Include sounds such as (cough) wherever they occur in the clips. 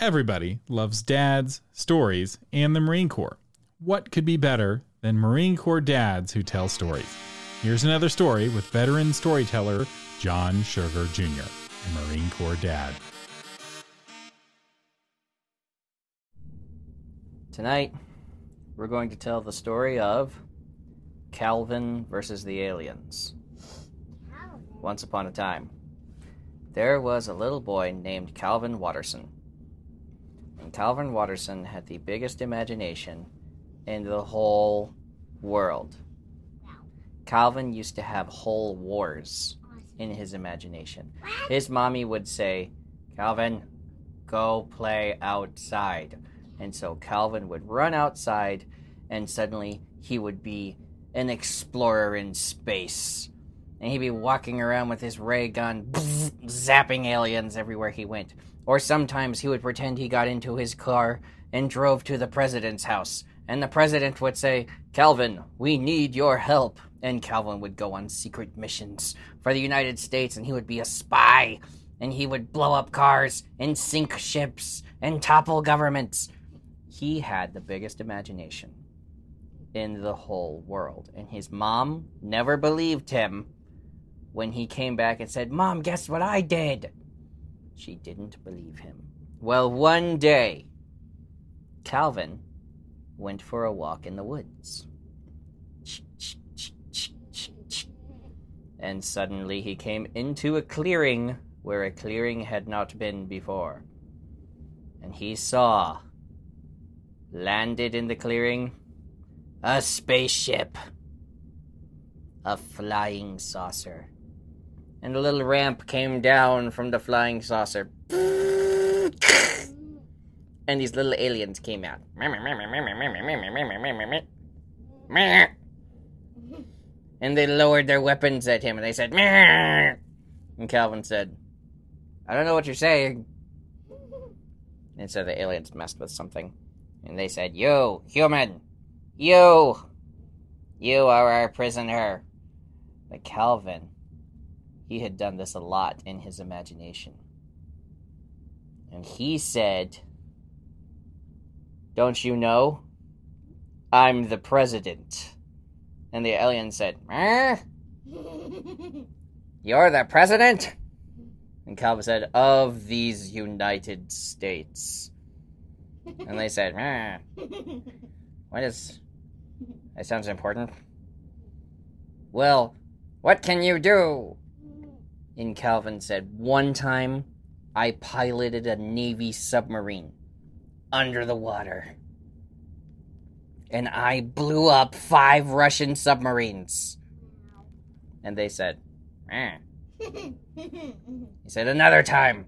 Everybody loves dads, stories, and the Marine Corps. What could be better than Marine Corps dads who tell stories? Here's another story with veteran storyteller John Sugar Jr., a Marine Corps dad. Tonight, we're going to tell the story of Calvin versus the aliens. Once upon a time, there was a little boy named Calvin Watterson. And Calvin Watterson had the biggest imagination in the whole world. Calvin used to have whole wars in his imagination. His mommy would say, Calvin, go play outside. And so Calvin would run outside, and suddenly he would be an explorer in space. And he'd be walking around with his ray gun, (laughs) zapping aliens everywhere he went. Or sometimes he would pretend he got into his car and drove to the president's house. And the president would say, Calvin, we need your help. And Calvin would go on secret missions for the United States, and he would be a spy. And he would blow up cars and sink ships and topple governments he had the biggest imagination in the whole world. And his mom never believed him when he came back and said, Mom, guess what I did? She didn't believe him. Well, one day, Calvin went for a walk in the woods. And suddenly he came into a clearing where a clearing had not been before. And he saw landed in the clearing a spaceship, a flying saucer. And a little ramp came down from the flying saucer. And these little aliens came out. And they lowered their weapons at him and they said, And Calvin said, I don't know what you're saying. And so the aliens messed with something. And they said, You, human, you, you are our prisoner. But Calvin, he had done this a lot in his imagination. And he said, Don't you know? I'm the president. And the alien said, eh? (laughs) You're the president? And Calvin said, Of these United States. And they said, ah, What is. That sounds important. Well, what can you do? And Calvin said, One time I piloted a Navy submarine under the water. And I blew up five Russian submarines. And they said, ah. (laughs) He said, Another time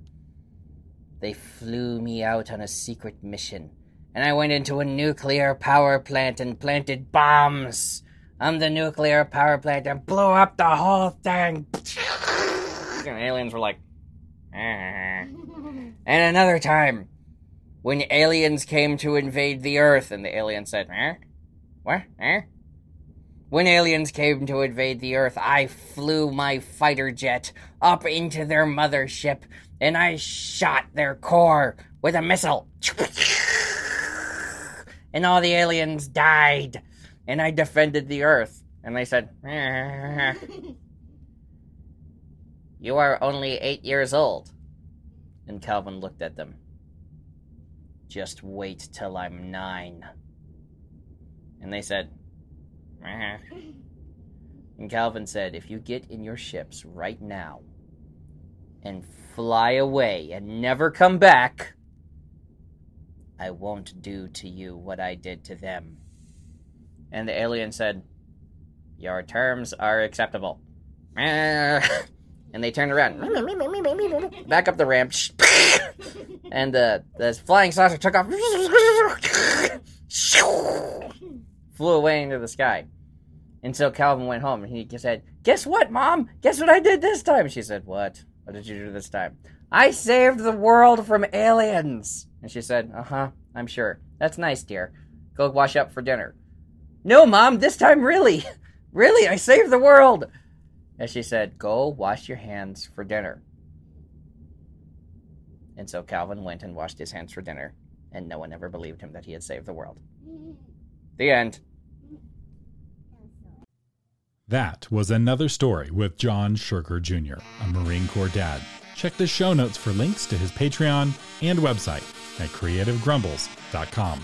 they flew me out on a secret mission, and I went into a nuclear power plant and planted bombs on the nuclear power plant and blew up the whole thing. And aliens were like, ah. and another time, when aliens came to invade the Earth, and the alien said, eh? What? Eh? When aliens came to invade the Earth, I flew my fighter jet up into their mothership and I shot their core with a missile. And all the aliens died. And I defended the Earth. And they said, You are only eight years old. And Calvin looked at them. Just wait till I'm nine. And they said, and Calvin said, If you get in your ships right now and fly away and never come back, I won't do to you what I did to them. And the alien said, Your terms are acceptable. (laughs) And they turned around, back up the ramp, (laughs) and the, the flying saucer took off, (laughs) flew away into the sky. And so Calvin went home and he said, Guess what, Mom? Guess what I did this time? She said, What? What did you do this time? I saved the world from aliens. And she said, Uh huh, I'm sure. That's nice, dear. Go wash up for dinner. No, Mom, this time really. (laughs) Really, I saved the world. And she said, Go wash your hands for dinner. And so Calvin went and washed his hands for dinner, and no one ever believed him that he had saved the world. The end. That was another story with John Sugar Jr., a Marine Corps dad. Check the show notes for links to his Patreon and website at creativegrumbles.com.